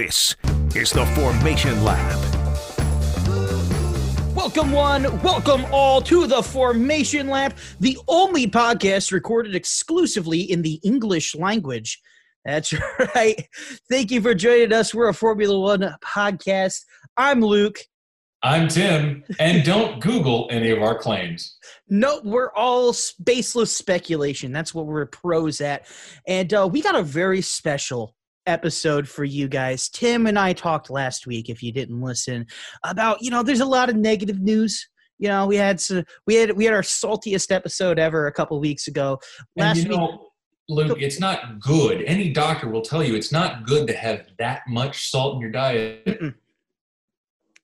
This is the Formation Lap. Welcome, one, welcome all to the Formation Lap, the only podcast recorded exclusively in the English language. That's right. Thank you for joining us. We're a Formula One podcast. I'm Luke. I'm Tim, and don't Google any of our claims. No, we're all baseless speculation. That's what we're pros at. And uh, we got a very special episode for you guys. Tim and I talked last week, if you didn't listen, about, you know, there's a lot of negative news. You know, we had some, we had we had our saltiest episode ever a couple weeks ago. Last and you know, week Luke, it's not good. Any doctor will tell you it's not good to have that much salt in your diet. Mm-mm.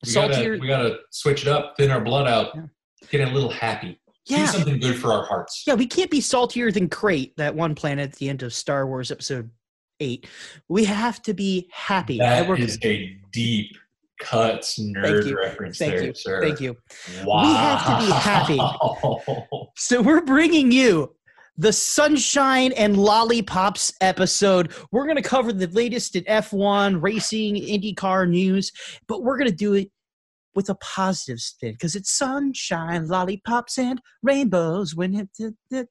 We gotta, saltier we gotta switch it up, thin our blood out, Yeah. get a little happy. Yeah. Do something good for our hearts. Yeah, we can't be saltier than Crait, that one planet at the end of Star Wars Episode Eight. We have to be happy. That is a deep cuts nerd you. reference Thank there, you. sir. Thank you. Wow. We have to be happy. So we're bringing you the Sunshine and Lollipops episode. We're going to cover the latest in F1 racing, IndyCar news, but we're going to do it with a positive spin because it's sunshine, lollipops, and rainbows. When it,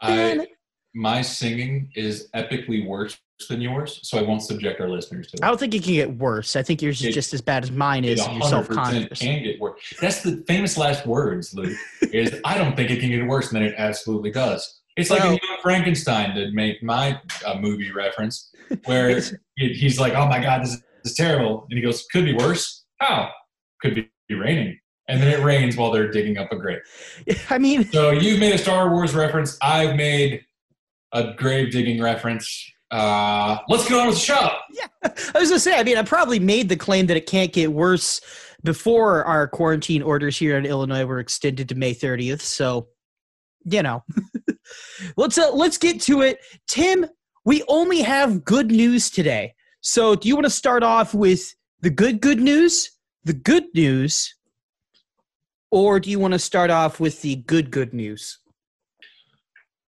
I, my singing is epically worse than yours, so I won't subject our listeners to it. I don't think it can get worse. I think yours is It- just as bad as mine is. You're 100% self-conscious. can get worse. That's the famous last words, Luke. is I don't think it can get worse, than it absolutely does. It's like Well- Frankenstein to make my uh, movie reference, where he's like, "Oh my God, this is, this is terrible," and he goes, "Could be worse. How? Could be, be raining." And then it rains while they're digging up a grave. I mean, So you've made a Star Wars reference. I've made a grave digging reference. Uh, let's get on with the show. yeah, I was gonna say. I mean, I probably made the claim that it can't get worse before our quarantine orders here in Illinois were extended to May 30th. So, you know, let's uh, let's get to it. Tim, we only have good news today. So, do you want to start off with the good good news, the good news, or do you want to start off with the good good news?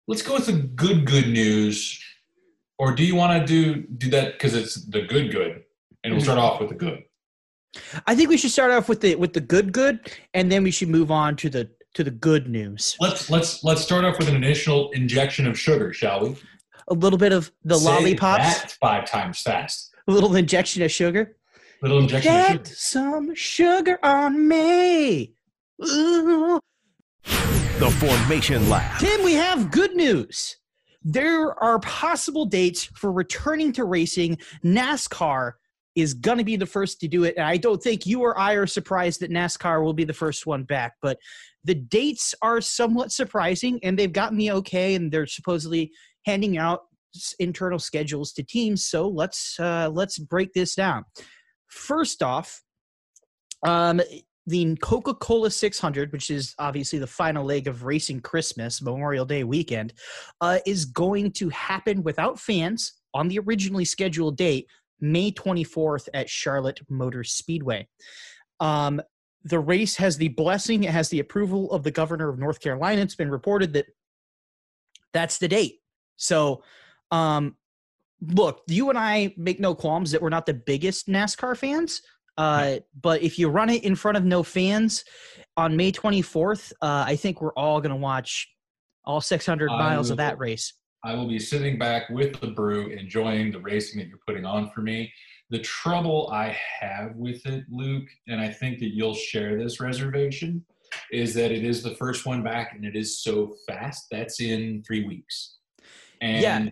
Let's go with the good good news, or do you want to do do that because it's the good good, and we'll start mm-hmm. off with the good. I think we should start off with the with the good good, and then we should move on to the to the good news. Let's let's let's start off with an initial injection of sugar, shall we? A little bit of the Say lollipops, that five times fast. a little injection of sugar. Little injection of Get sugar. some sugar on me. Ooh. The Formation Lap. Tim, we have good news. There are possible dates for returning to racing. NASCAR is going to be the first to do it. And I don't think you or I are surprised that NASCAR will be the first one back. But the dates are somewhat surprising, and they've gotten the okay, and they're supposedly handing out internal schedules to teams. So let's uh, let's break this down. First off, um, the Coca Cola 600, which is obviously the final leg of Racing Christmas, Memorial Day weekend, uh, is going to happen without fans on the originally scheduled date, May 24th at Charlotte Motor Speedway. Um, the race has the blessing, it has the approval of the governor of North Carolina. It's been reported that that's the date. So, um, look, you and I make no qualms that we're not the biggest NASCAR fans. Uh, but if you run it in front of no fans on May 24th, uh, I think we're all going to watch all 600 I miles of that race. I will be sitting back with the brew, enjoying the racing that you're putting on for me. The trouble I have with it, Luke, and I think that you'll share this reservation, is that it is the first one back and it is so fast. That's in three weeks. And Yeah.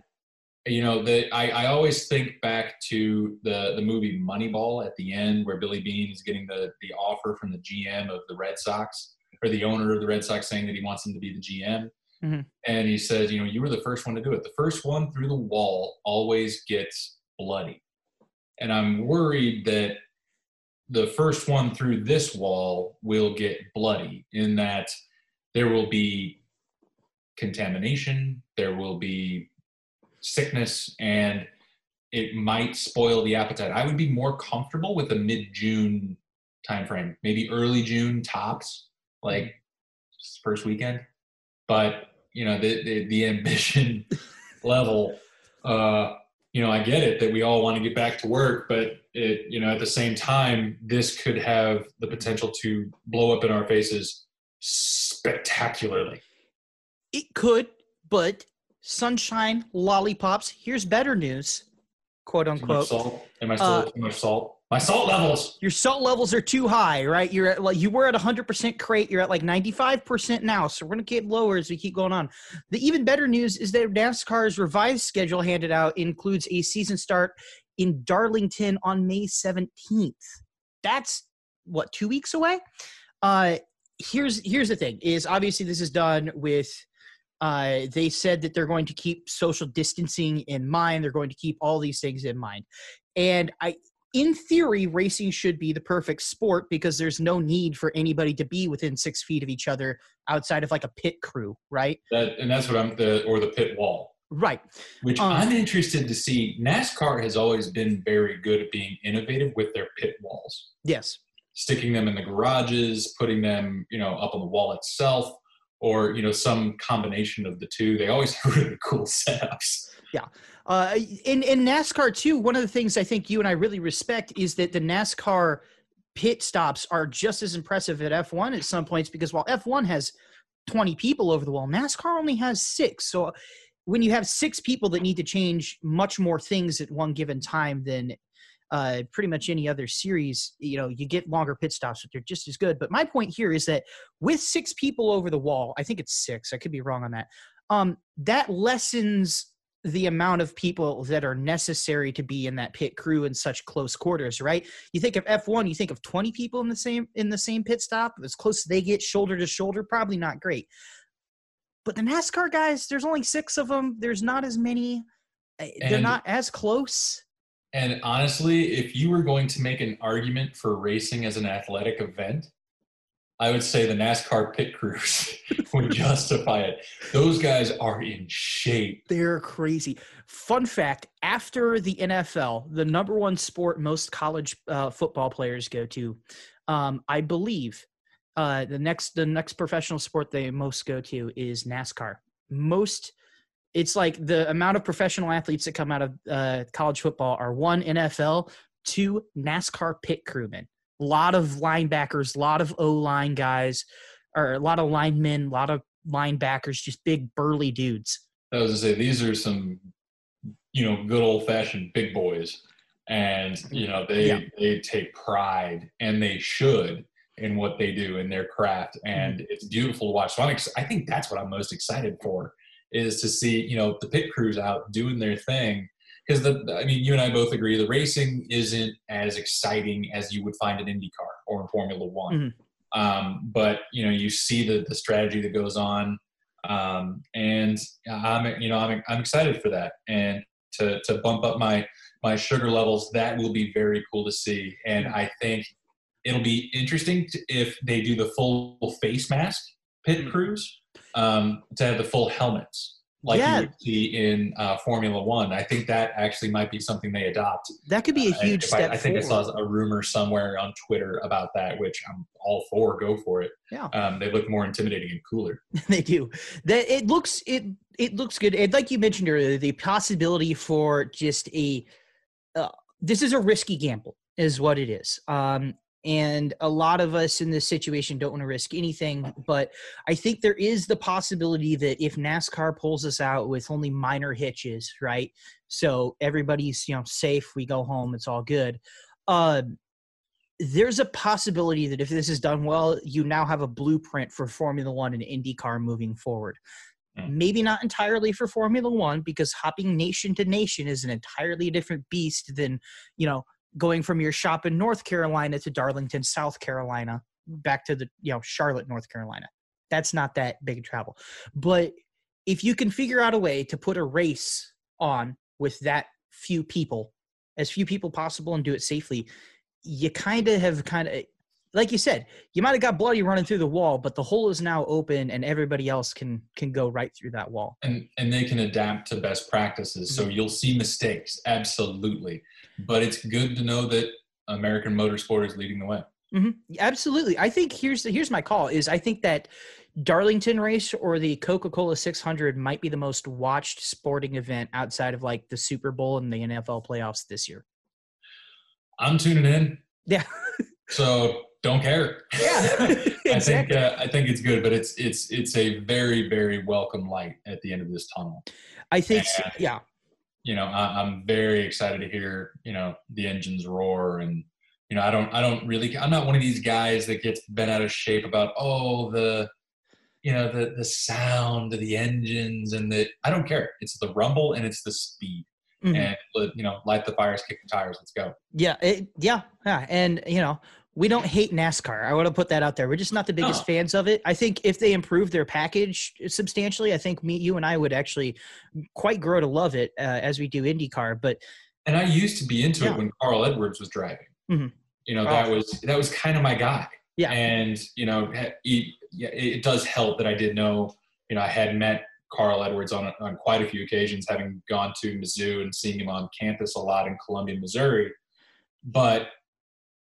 You know, the I, I always think back to the the movie Moneyball at the end where Billy Beane is getting the the offer from the GM of the Red Sox or the owner of the Red Sox saying that he wants him to be the GM. Mhm. And he says, you know, you were the first one to do it. The first one through the wall always gets bloody. And I'm worried that the first one through this wall will get bloody in that there will be contamination, there will be sickness, and it might spoil the appetite. I would be more comfortable with a mid-June timeframe, maybe early June tops, like first weekend. But you know, the the, the ambition level, uh, you know, I get it that we all want to get back to work, but it, you know, at the same time, this could have the potential to blow up in our faces spectacularly. It could, but sunshine, lollipops. Here's better news, quote unquote. Too much salt? Am I still Uh, too much salt? My salt levels. Your salt levels are too high, right? You're at like you were at 100% Crait. You're at like 95% now. So we're gonna get lower as we keep going on. The even better news is that NASCAR's revised schedule handed out includes a season start in Darlington on May 17th. That's what two weeks away. Uh, here's here's the thing: is obviously this is done with. Uh, they said that they're going to keep social distancing in mind. They're going to keep all these things in mind, and I in theory, racing should be the perfect sport because there's no need for anybody to be within six feet of each other outside of like a pit crew, right? That and that's what I'm the or the pit wall. Right. Which Um, I'm interested to see. NASCAR has always been very good at being innovative with their pit walls, Yes. sticking them in the garages, putting them, you know, up on the wall itself, or you know, some combination of the two. They always have really cool setups. Yeah. Uh, in in NASCAR too, one of the things I think you and I really respect is that the NASCAR pit stops are just as impressive at F1 at some points because while F1 has 20 people over the wall, NASCAR only has six. So when you have six people that need to change much more things at one given time than uh, pretty much any other series, you know, you get longer pit stops, but they're just as good. But my point here is that with six people over the wall, I think it's six. I could be wrong on that. Um, that lessens the amount of people that are necessary to be in that pit crew in such close quarters, right? You think of F1, you think of 20 people in the same in the same pit stop, as close as they get shoulder to shoulder, probably not great. But the NASCAR guys, there's only 6 of them. There's not as many. Uh, They're And- not as close. And honestly, if you were going to make an argument for racing as an athletic event, I would say the NASCAR pit crews would justify it. Those guys are in shape. They're crazy. Fun fact after the NFL, the number one sport most college uh, football players go to, um, I believe uh, the next the next professional sport they most go to is NASCAR. Most it's like the amount of professional athletes that come out of uh, college football are one NFL, two NASCAR pit crewmen. A lot of linebackers, a lot of O line guys, or a lot of linemen, a lot of linebackers, just big burly dudes. I was gonna say these are some, you know, good old fashioned big boys, and you know they Yeah. they take pride and they should in what they do in their craft, and Mm-hmm. it's beautiful to watch. So I'm ex- I think that's what I'm most excited for is to see you know the pit crews out doing their thing. Because the I mean you and I both agree the racing isn't as exciting as you would find in IndyCar or in Formula One. Um, but you know you see the the strategy that goes on. Um, and I'm you know I'm I'm excited for that and to to bump up my my sugar levels that will be very cool to see. And I think it'll be interesting to, if they do the full face mask pit Mm. crews um, to have the full helmets like Yeah. you would see in uh, Formula One. I think that actually might be something they adopt. That could be a Uh, huge if step I, I think forward. I saw a rumor somewhere on Twitter about that, which I'm all for. Go for it. Yeah. Um, they look more intimidating and cooler. they do. That it looks it it looks good. And like you mentioned earlier, the possibility for just a uh, this is a risky gamble, is what it is. Um, and a lot of us in this situation don't want to risk anything. But I think there is the possibility that if NASCAR pulls us out with only minor hitches, right? So everybody's you know safe, we go home, it's all good. Um, there's a possibility that if this is done well, you now have a blueprint for Formula One and IndyCar moving forward. Mm. Maybe not entirely for Formula One because hopping nation to nation is an entirely different beast than, you know, going from your shop in North Carolina to Darlington, South Carolina, back to the, you know, Charlotte, North Carolina. That's not that big a travel. But if you can figure out a way to put a race on with that few people, as few people possible, and do it safely, you kind of have kind of like you said you might have got bloody running through the wall but the hole is now open and everybody else can can go right through that wall and and they can adapt to best practices so mm-hmm. you'll see mistakes absolutely but it's good to know that american motorsport is leading the way hmm Absolutely. I think here's here's my call is I think that Darlington race or the Coca Cola 600 might be the most watched sporting event outside of like the Super Bowl and the NFL playoffs this year. I'm tuning in. Yeah. So don't care. Yeah, I think exactly. uh, I think it's good, but it's it's it's a very very welcome light at the end of this tunnel. I think, yeah. You know, I, I'm very excited to hear you know the engines roar, and you know I don't I don't really I'm not one of these guys that gets bent out of shape about oh the you know the the sound of the engines and the I don't care. It's the rumble and it's the speed, Mhm. and you know light the fires, kick the tires, let's go. Yeah, it, yeah, yeah, and you know we don't hate NASCAR. I want to put that out there. We're just not the biggest No. fans of it. I think if they improve their package substantially, I think me, you, and I would actually quite grow to love it uh, as we do IndyCar. But And I used to be into Yeah. it when Carl Edwards was driving. Mhm. You know, that Oh. was that was kind of my guy. Yeah. And you know, it, it does help that I did know. You know, I had met Carl Edwards on on quite a few occasions, having gone to Mizzou and seeing him on campus a lot in Columbia, Missouri. But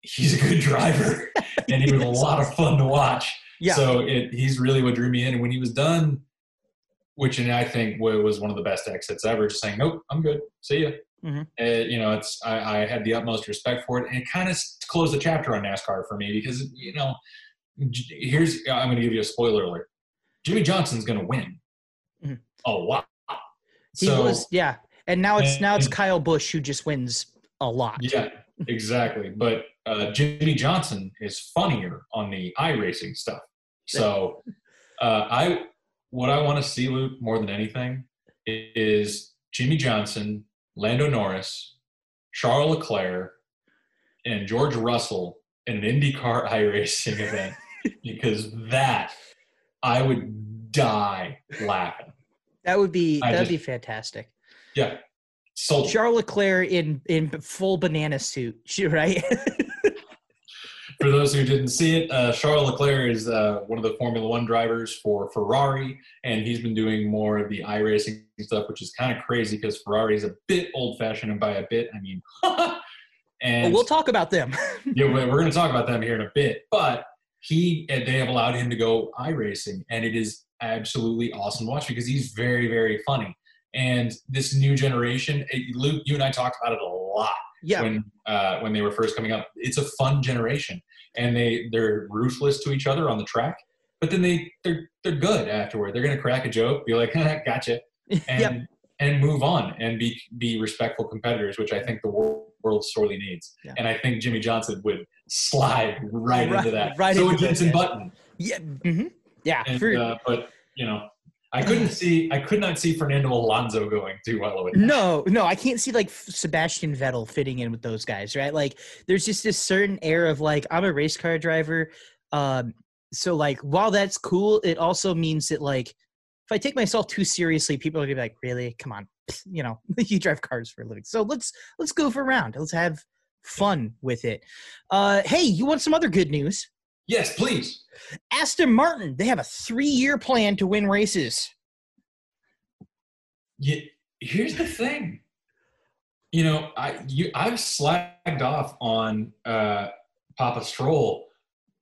he's a good driver, and he was a lot of fun to watch. yeah, So it, he's really what drew me in. And when he was done, which and I think was one of the best exits ever, just saying, "Nope, I'm good. See ya." Mhm. Uh, you know, it's I, I had the utmost respect for it, and it kind of closed the chapter on NASCAR for me because you know, here's I'm going to give you a spoiler alert: Jimmie Johnson's going to win Mhm. a lot. he so was. Yeah, and now it's now it's And- Kyle Busch who just wins a lot. yeah, exactly. But uh, Jimmie Johnson is funnier on the iRacing stuff. So uh, I what I want to see, Luke, more than anything, is Jimmie Johnson, Lando Norris, Charles Leclerc, and George Russell in an IndyCar iRacing event because that I would die laughing. That would be that'd just- be fantastic. Yeah. So Charles Leclerc in in full banana suit, right? For those who didn't see it, uh, Charles Leclerc is uh, one of the Formula One drivers for Ferrari, and he's been doing more of the iRacing stuff, which is kind of crazy because Ferrari is a bit old-fashioned, and by a bit, I mean. and Well, we'll talk about them. yeah, we're going to talk about them here in a bit. But he, and they have allowed him to go iRacing, and it is absolutely awesome to watch because he's very, very funny. And this new generation, eh, Luke, you and I talked about it a lot yeah, when uh, when they were first coming up. It's a fun generation, and they they're ruthless to each other on the track. But then they they're they're good afterward. They're gonna crack a joke, be like, "Gotcha," and Yep. and move on and be be respectful competitors, which I think the wor- world sorely needs. Yeah. And I think Jimmie Johnson would slide right, Right- into that. right so into Jensen. Button. yeah, mhm. yeah. And, uh, but you know, I couldn't see I could not see Fernando Alonso going too well with. No, no, I can't see like Sebastian Vettel fitting in with those guys, right? Like, there's just this certain air of like, I'm a race car driver. Um, so like, while that's cool, it also means that like, if I take myself too seriously, people are gonna be like, "Really? Come on, you know, you drive cars for a living." So let's let's goof around. Let's have fun with it. Uh, hey, you want some other good news? Yes, please. Aston Martin, they have a three-year plan to win races. Yeah, here's the thing. You know, I you I've slagged off on uh, Papa Stroll,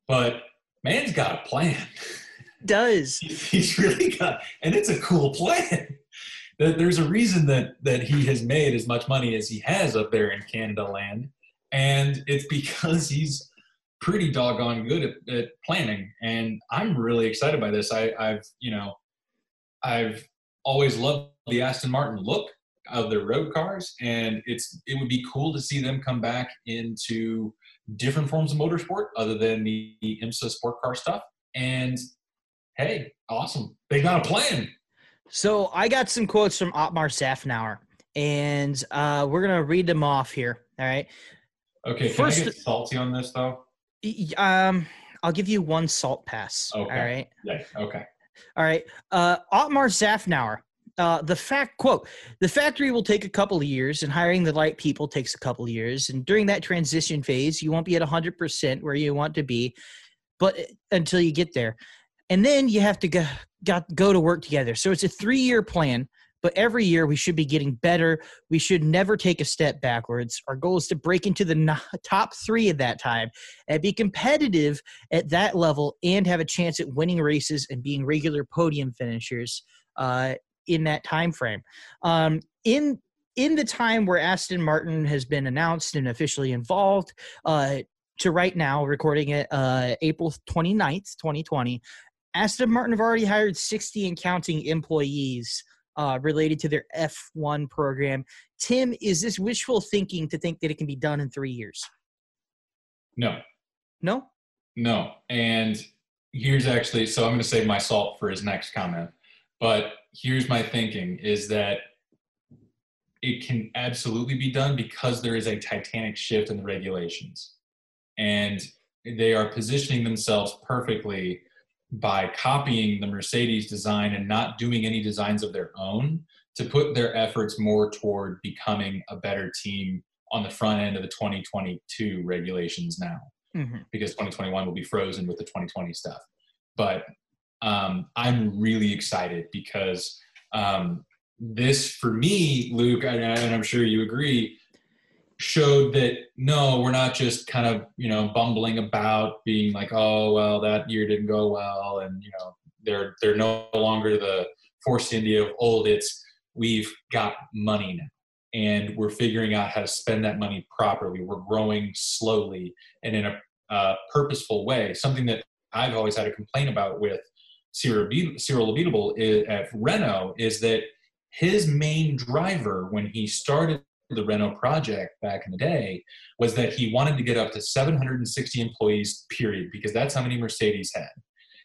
but man's got a plan. Does He's really got, and it's a cool plan. That There's a reason that that he has made as much money as he has up there in Canada land, and it's because he's pretty doggone good at, at planning. And I'm really excited by this. I, I've you know, I've always loved the Aston Martin look of their road cars, and it's it would be cool to see them come back into different forms of motorsport other than the IMSA sport car stuff. And hey, awesome, they got a plan. So I got some quotes from Otmar Szafnauer, and uh, we're gonna read them off here. All right. Okay, can First- I get salty on this though? Um, I'll give you one salt pass. Okay. All right. Yeah. Okay. All right. Uh, Otmar Szafnauer. Uh, the fact quote the factory will take a couple of years and hiring the right people takes a couple of years and during that transition phase you won't be at 100% where you want to be but until you get there and then you have to go, got, go to work together so it's a three year plan but every year we should be getting better. We should never take a step backwards. Our goal is to break into the top three at that time and be competitive at that level and have a chance at winning races and being regular podium finishers uh, in that time frame. Um, in in the time where Aston Martin has been announced and officially involved, uh, to right now, recording it uh, April 29th, 2020, Aston Martin have already hired 60 and counting employees uh, related to their F1 program. Tim, is this wishful thinking to think that it can be done in three years? No. No? No. And here's actually, so I'm going to save my salt for his next comment. But here's my thinking is that it can absolutely be done because there is a titanic shift in the regulations. And they are positioning themselves perfectly by copying the Mercedes design and not doing any designs of their own to put their efforts more toward becoming a better team on the front end of the 2022 regulations now mm-hmm. because 2021 will be frozen with the 2020 stuff but um, i'm really excited because um, this for me luke and, and i'm sure you agree showed that no, we're not just kind of you know bumbling about, being like, oh well, that year didn't go well, and you know they're they're no longer the Force India of old. It's we've got money now, and we're figuring out how to spend that money properly. We're growing slowly and in a uh, purposeful way. Something that I've always had a complaint about with Cyril, Cyril Abiteboul at Renault is that his main driver when he started the Renault project back in the day was that he wanted to get up to 760 employees, period, because that's how many Mercedes had.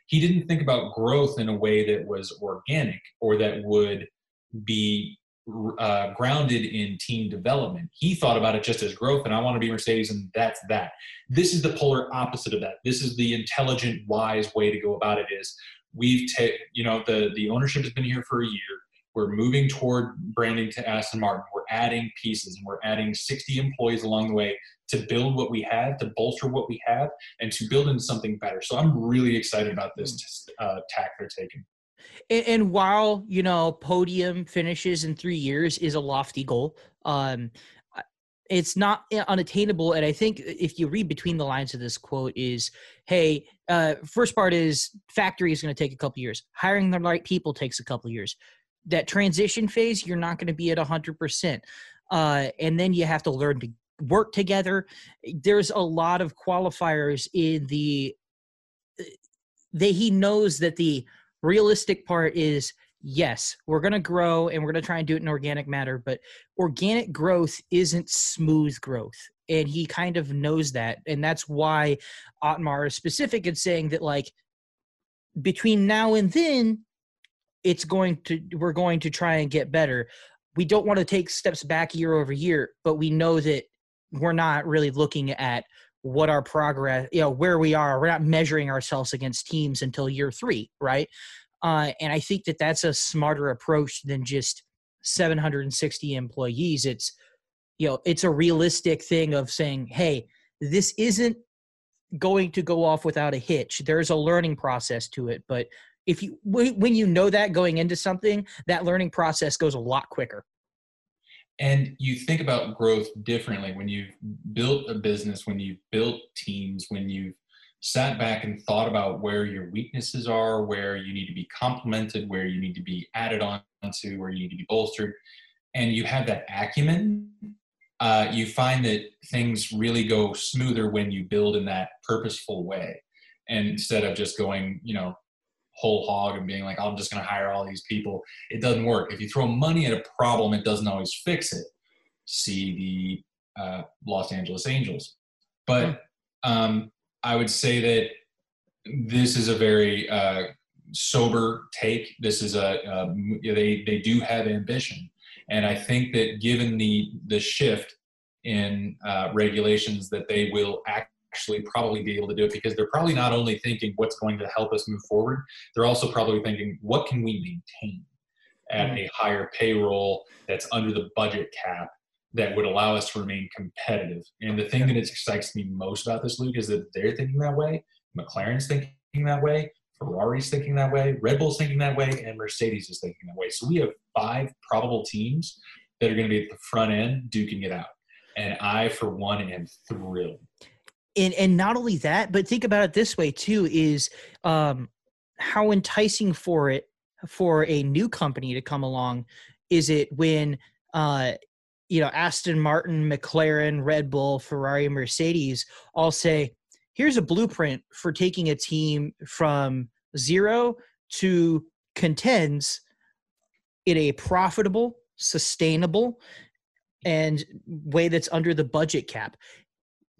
He didn't think about growth in a way that was organic or that would be uh, grounded in team development. He thought about it just as growth, and I want to be Mercedes, and that's that. This is the polar opposite of that. This is the intelligent, wise way to go about it. Is we've taken, you know, the the ownership has been here for a year. We're moving toward branding to Aston Martin. We're adding pieces and we're adding 60 employees along the way to build what we have, to bolster what we have, and to build into something better. So I'm really excited about this hmm. uh, tack they're taking. And, and, while you know podium finishes in three years is a lofty goal, um, it's not unattainable. And I think if you read between the lines of this quote is, hey, uh, first part is factory is going to take a couple years. Hiring the right people takes a couple years that transition phase, you're not going to be at 100%. Uh, and then you have to learn to work together. There's a lot of qualifiers in the. They, he knows that the realistic part is yes, we're going to grow and we're going to try and do it in organic matter, but organic growth isn't smooth growth. And he kind of knows that. And that's why Otmar is specific in saying that, like, between now and then, it's going to we're going to try and get better. We don't want to take steps back year over year but we know that we're not really looking at what our progress you know where we are. We're not measuring ourselves against teams until year three right? Uh, and i think that that's a smarter approach than just 760 employees. It's you know it's a realistic thing of saying hey this isn't going to go off without a hitch. There's a learning process to it but if you when you know that going into something that learning process goes a lot quicker. And you think about growth differently when you've built a business when you've built teams when you've sat back and thought about where your weaknesses are where you need to be complemented where you need to be added on to where you need to be bolstered. And you have that acumen uh, you find that things really go smoother when you build in that purposeful way and instead of just going you know whole hog and being like, I'm just going to hire all these people. It doesn't work. If you throw money at a problem, it doesn't always fix it. See the uh, Los Angeles Angels. But um, I would say that this is a very uh, sober take. This is a, a they they do have ambition, and I think that given the the shift in uh, regulations, that they will act actually probably be able to do it because they're probably not only thinking what's going to help us move forward, they're also probably thinking what can we maintain at mm. a higher payroll that's under the budget cap that would allow us to remain competitive. And the thing that excites me most about this, Luke, is that they're thinking that way. McLaren's thinking that way. Ferrari's thinking that way, Red Bull's thinking that way, and Mercedes is thinking that way. So we have five probable teams that are going to be at the front end duking it out. And I, for one, am thrilled. And and not only that, but think about it this way too: is um, how enticing for it for a new company to come along is it when uh, you know Aston Martin, McLaren, Red Bull, Ferrari, Mercedes all say, "Here's a blueprint for taking a team from zero to contends in a profitable, sustainable, and way that's under the budget cap."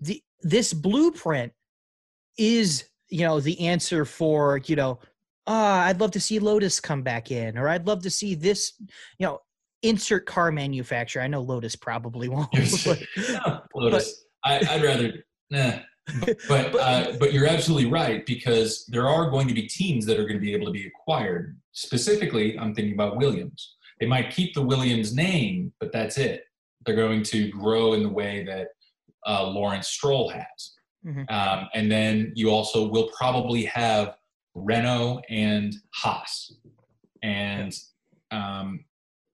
The this blueprint is you know the answer for you know ah, I'd love to see Lotus come back in, or I'd love to see this, you know, insert car manufacturer. I know Lotus probably won't. but, no, Lotus. But, I, would rather, nah. But uh, but you're absolutely right because there are going to be teams that are going to be able to be acquired. Specifically, I'm thinking about Williams. They might keep the Williams name, but that's it. They're going to grow in the way that uh, Lawrence Stroll has. Mm-hmm. Um, and then you also will probably have Renault and Haas. And um,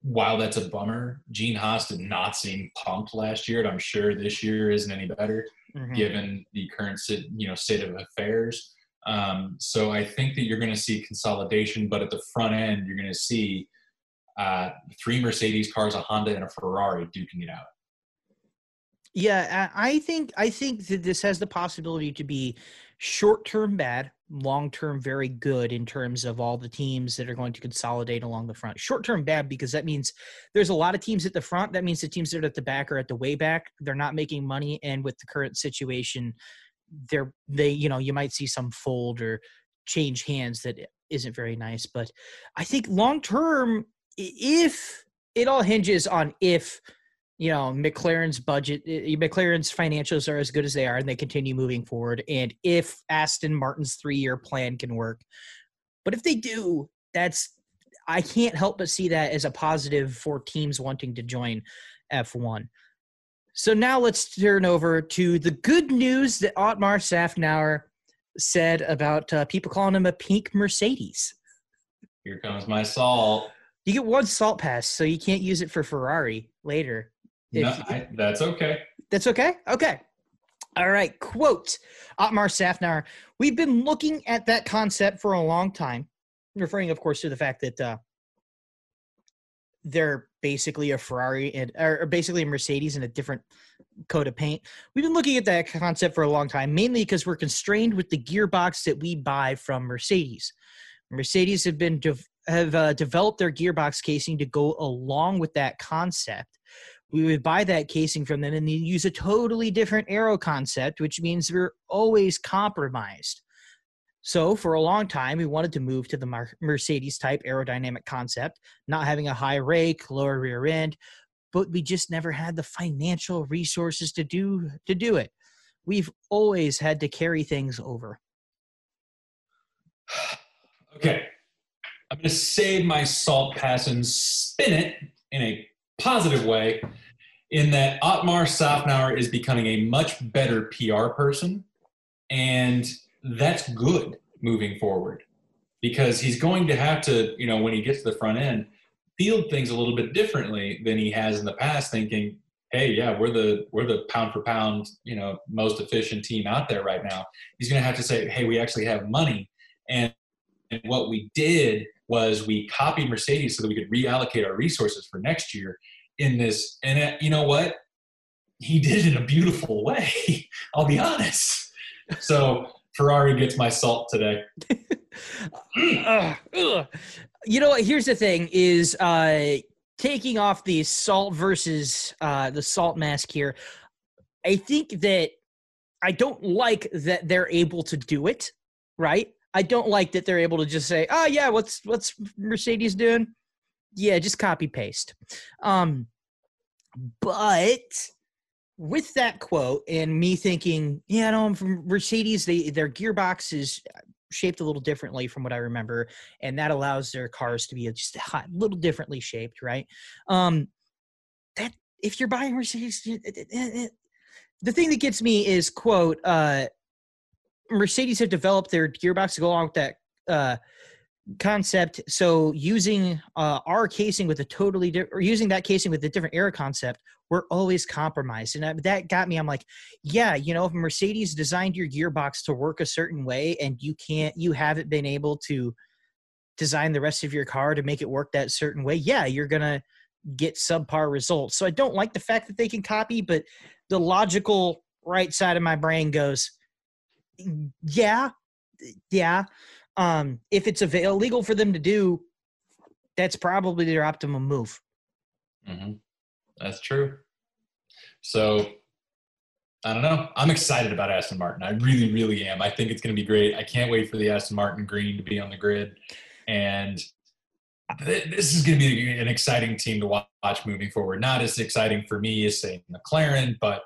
while that's a bummer, Gene Haas did not seem pumped last year, and I'm sure this year isn't any better mm-hmm. given the current you know state of affairs. Um, so I think that you're going to see consolidation, but at the front end, you're going to see uh, three Mercedes cars, a Honda, and a Ferrari duking it out. Yeah, I think I think that this has the possibility to be short term bad, long term very good in terms of all the teams that are going to consolidate along the front. Short term bad because that means there's a lot of teams at the front. That means the teams that are at the back are at the way back. They're not making money, and with the current situation, they're they you know you might see some fold or change hands that isn't very nice. But I think long term, if it all hinges on if you know McLaren's budget, McLaren's financials are as good as they are, and they continue moving forward. And if Aston Martin's three-year plan can work, but if they do, that's I can't help but see that as a positive for teams wanting to join F1. So now let's turn over to the good news that Otmar Szafnauer said about uh, people calling him a pink Mercedes. Here comes my salt. You get one salt pass, so you can't use it for Ferrari later. No, I, that's okay. That's okay? Okay. All right. Quote Otmar Szafnauer. We've been looking at that concept for a long time, referring, of course, to the fact that uh, they're basically a Ferrari and or basically a Mercedes in a different coat of paint. We've been looking at that concept for a long time, mainly because we're constrained with the gearbox that we buy from Mercedes. Mercedes have been de- have uh, developed their gearbox casing to go along with that concept we would buy that casing from them and they use a totally different aero concept, which means we're always compromised. So, for a long time, we wanted to move to the Mercedes type aerodynamic concept, not having a high rake, lower rear end, but we just never had the financial resources to do to do it. We've always had to carry things over. Okay. I'm going to save my salt pass and spin it in a positive way in that Otmar Szafnauer is becoming a much better PR person, and that's good moving forward because he's going to have to, you know, when he gets to the front end, field things a little bit differently than he has in the past, thinking, "Hey, yeah, we're the we're the pound for pound, you know, most efficient team out there right now." He's going to have to say, "Hey, we actually have money," and, and what we did was we copied Mercedes so that we could reallocate our resources for next year in this. And uh, you know what? He did it in a beautiful way. I'll be honest. So Ferrari gets my salt today. you know what? Here's the thing: is uh, taking off the salt versus uh, the salt mask here. I think that I don't like that they're able to do it. Right? I don't like that they're able to just say, "Oh yeah, what's what's Mercedes doing? Yeah, just copy paste." Um, but with that quote and me thinking, yeah, no, I'm from Mercedes. They their gearbox is shaped a little differently from what I remember, and that allows their cars to be just a little differently shaped, right? Um, that if you're buying Mercedes, the thing that gets me is quote uh, Mercedes have developed their gearbox to go along with that uh, concept. So using uh, our casing with a totally different, or using that casing with a different air concept, we're always compromised. And I, that got me. I'm like, yeah, you know, if Mercedes designed your gearbox to work a certain way, and you can't, you haven't been able to design the rest of your car to make it work that certain way. Yeah, you're gonna get subpar results. So I don't like the fact that they can copy, but the logical right side of my brain goes, yeah, yeah. Um, if it's illegal for them to do, that's probably their optimum move. hmm That's true. So I don't know. I'm excited about Aston Martin. I really, really am. I think it's going to be great. I can't wait for the Aston Martin green to be on the grid. And th- this is going to be an exciting team to watch moving forward. Not as exciting for me as, say, McLaren, but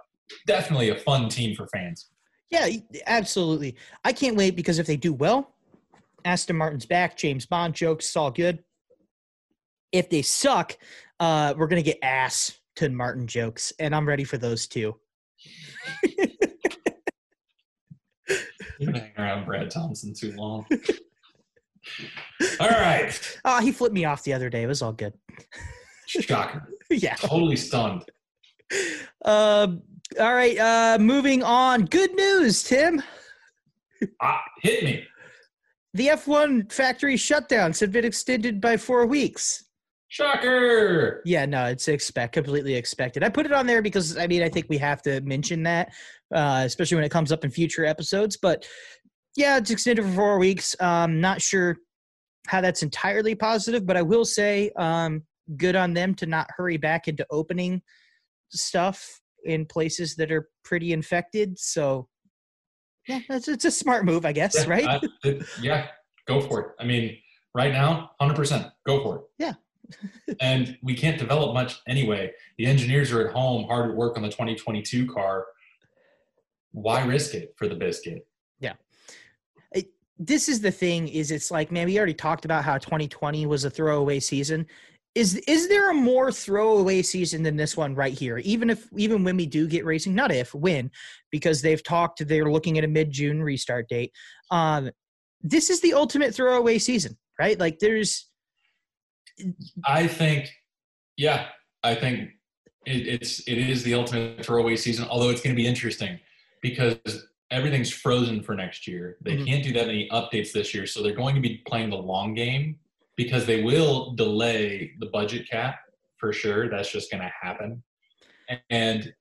definitely a fun team for fans. Yeah, absolutely. I can't wait because if they do well, Aston Martin's back, James Bond jokes, it's all good. If they suck, uh, we're gonna get ass to Martin jokes, and I'm ready for those too. You've been hanging around Brad Thompson too long. all right. Oh, he flipped me off the other day. It was all good. Shocker. yeah. Totally stunned. Um. all right. Uh, moving on. Good news, Tim. Ah, hit me. The F1 factory shutdowns have been extended by four weeks. Shocker. Yeah, no, it's expect completely expected. I put it on there because I mean I think we have to mention that, uh, especially when it comes up in future episodes. But yeah, it's extended for four weeks. Um, not sure how that's entirely positive, but I will say um, good on them to not hurry back into opening stuff in places that are pretty infected. So yeah, that's it's a smart move, I guess, Yeah, right? I- it- yeah, go for it. I mean, right now, 100%. Go for it. Yeah. and we can't develop much anyway. The engineers are at home, hard at work on the 2022 car. Why risk it for the biscuit? Yeah. This is the thing is it's like man we already talked about how 2020 was a throwaway season is is there a more throwaway season than this one right here even if even when we do get racing not if when because they've talked they're looking at a mid-june restart date um this is the ultimate throwaway season right like there's I think, yeah, I think it, it's it is the ultimate throwaway season. Although it's going to be interesting because everything's frozen for next year. They Mhm. can't do that many updates this year, so they're going to be playing the long game because they will delay the budget cap for sure. That's just going to happen, and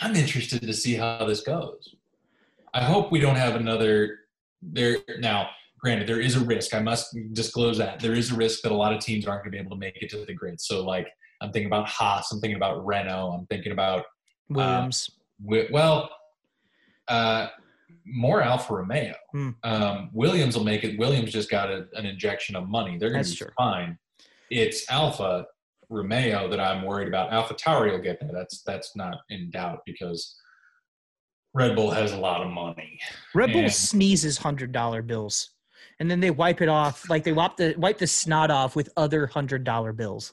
I'm interested to see how this goes. I hope we don't have another there now granted there is a risk. I must disclose that. There is a risk that a lot of teams aren't going to be able to make it to the grid. So like i'm thinking about haas i'm thinking about renault i'm thinking about williams. Wi- well uh more alfa romeo. Hmm. um williams will make it. Williams just got a, an injection of money. They're going to be true. fine. It's alfa romeo that i'm worried about. Alpha tauri will get there. That's that's not in doubt because red bull has a lot of money. Red bull And- sneezes hundred dollar bills and then they wipe it off like they wipe the wipe the snot off with other hundred dollar bills.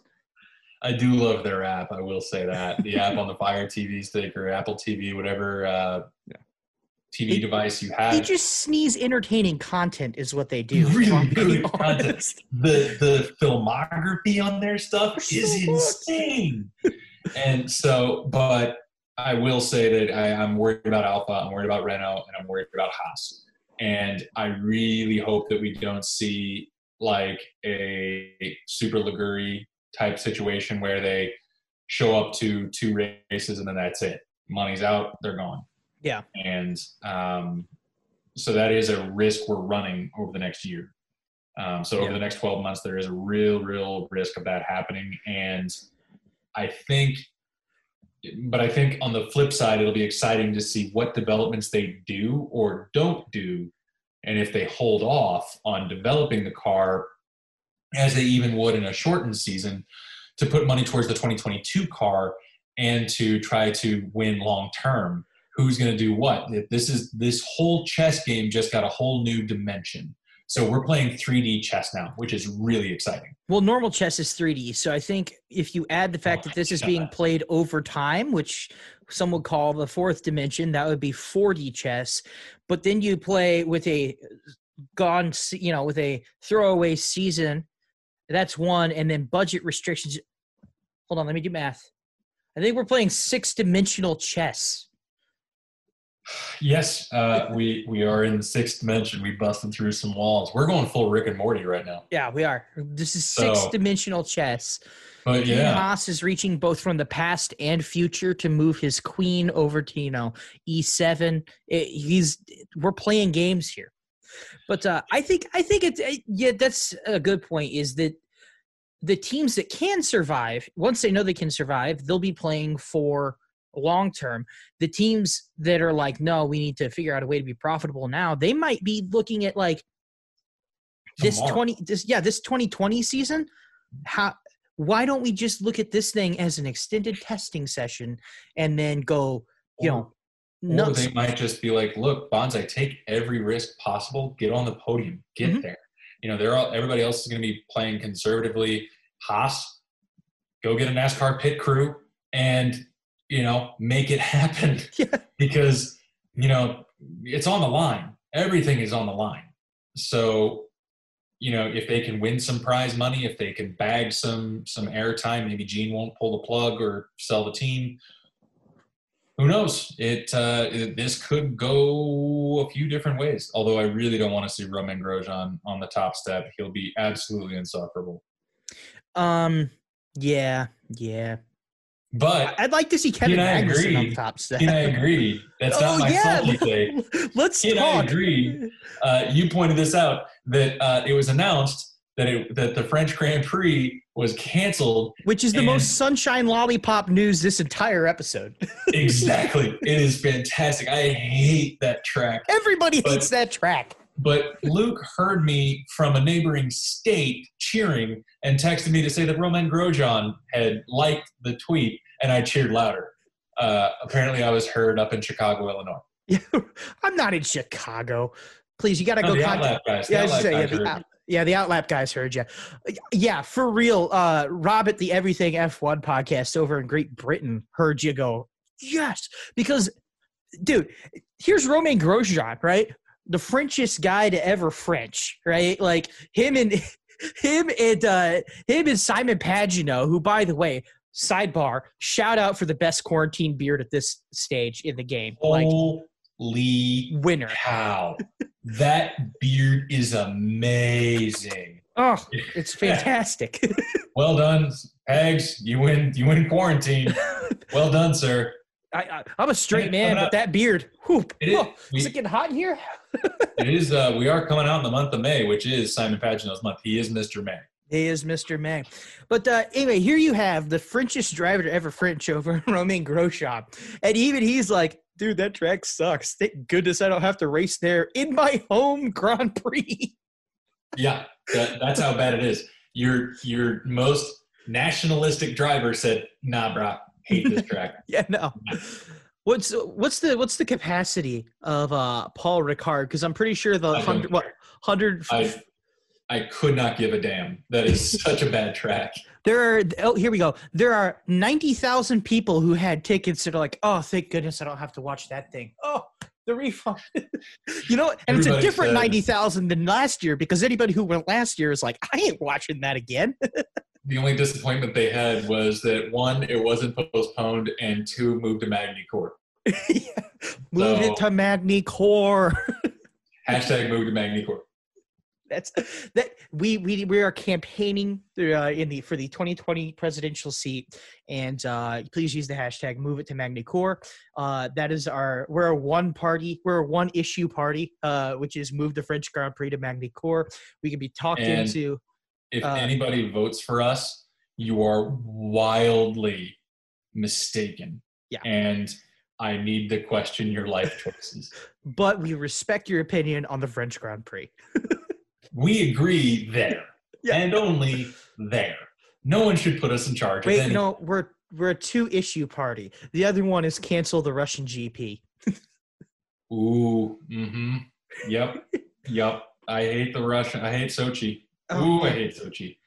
I do love their app. I will say that. The app on the Fire TV stick or Apple TV, whatever uh, TV device you have. they just sneeze entertaining content is what they do Really good content. the the filmography on their stuff So is good. insane. and so, but I will say that I, I'm worried about Alpha. I'm worried about Renault, and I'm worried about Haas. And I really hope that we don't see like a Super Aguri type situation where they show up to two races and then that's it. Money's out, they're gone. Yeah. And um, so that is a risk we're running over the next year. Um, so over Yeah. the next 12 months, there is a real, real risk of that happening. And I think, but I think on the flip side, it'll be exciting to see what developments they do or don't do. And if they hold off on developing the car as they even would in a shortened season to put money towards the 2022 car and to try to win long term who's going to do what this is this whole chess game just got a whole new dimension so we're playing 3d chess now which is really exciting Well, normal chess is 3D, so I think if you add the fact Oh, that this is being up. played over time, which some would call the fourth dimension, that would be 4D chess. But then you play with a gone, you know, with a throwaway season. That's one, and then budget restrictions. Hold on, let me do math. I think we're playing six dimensional chess. Yes, uh, we we are in the sixth dimension. We busted through some walls. We're going full Rick and Morty right now. Yeah, we are. This is six So- dimensional chess. But King yeah, Haas is reaching both from the past and future to move his queen over to you know e7. He's we're playing games here, but uh, I think I think it's uh, yeah that's a good point. Is that the teams that can survive once they know they can survive, they'll be playing for long term. The teams that are like, no, we need to figure out a way to be profitable now. They might be looking at like this Tomorrow. 20 this yeah this 2020 season how why don't we just look at this thing as an extended testing session and then go you know Or they might just be like, "Look, Bonsai, take every risk possible. Get on the podium. Get Mhm. there. You know, they're all. Everybody else is going to be playing conservatively. Haas, go get a NASCAR pit crew and you know make it happen Yeah. because you know it's on the line. Everything is on the line. So you know if they can win some prize money, if they can bag some some airtime, maybe Gene won't pull the plug or sell the team who knows? It, uh, it this could go a few different ways. Although I really don't want to see Romain Grosjean on the top step. He'll be absolutely insufferable. um yeah yeah But i'd like to see kevin magnussen on top step can I agree? That's not oh my yeah take. let's Can I agree? Uh, you pointed this out that uh, it was announced that it, that the French Grand Prix was canceled. which is the most sunshine lollipop news this entire episode Exactly. it is fantastic. I hate that track. everybody hates that track But Luke heard me from a neighboring state cheering and texted me to say that Romain Grosjean had liked the tweet, and I cheered louder. Uh, apparently, I was heard up in Chicago, Illinois. i'm not in chicago please you gotta No, go the contact guys. The Yeah, I was Outlap gonna say, yeah, the, out, yeah, the Outlap guys heard you. Yeah, for real. Uh, Rob at the Everything F1 podcast over in Great Britain heard you go, yes, because, dude, here's Romain Grosjean, right? The Frenchest guy to ever French, right? Like him and him and uh, him and Simon Pagenaud, who, by the way, sidebar, shout out for the best quarantine beard at this stage in the game, like Holy winner. cow! that beard is amazing. Oh, it's fantastic. Well done, Hags. You win. You win quarantine. Well done, sir. I, I, I'm a straight Hey, man, but that beard, whoop, It is- oh, we- is it getting hot in here? It is. Uh, we are coming out in the month of May, which is Simon Pagenaud's month. He is Mr. May. He is Mr. May. But uh, anyway, here you have the Frenchest driver to ever French over Romain Grosjean. And even he's like, dude, that track sucks. Thank goodness I don't have to race there in my home Grand Prix. Yeah, that, that's how bad it is. Your your most nationalistic driver said, "Nah, bro, hate this track." yeah, no. What's what's the what's the capacity of uh Paul Ricard? Because I'm pretty sure the hundred what hundred I I could not give a damn. That is such a bad track. There are oh here we go. There are ninety thousand people who had tickets that are like, oh thank goodness I don't have to watch that thing. Oh, the refund. you know, and it's a different said- ninety thousand than last year because anybody who went last year is like, I ain't watching that again. The only disappointment they had was that one, it wasn't postponed, and two, moved to Magny-Cours. Move So- it to Magny-Cours. Hashtag move to Magny-Cours. That's that we we we are campaigning uh, in the for the 2020 presidential seat, and uh, please use the hashtag Move It to Magny-Cours. Uh, that is our we're a one party we're a one issue party, uh, which is move the French Grand Prix to Magny-Cours. We can be talked And- into. If Uh, anybody votes for us, you are wildly mistaken. Yeah. And I need to question your life choices. But we respect your opinion on the French Grand Prix. we agree there Yeah. and only there. No one should put us in charge Wait, of no, we're we're a two issue party. The other one is cancel the Russian GP. Ooh, mm-hmm. Yep, yep. I hate the Russian. I hate Sochi. Oh, Ooh, I hate Sochi.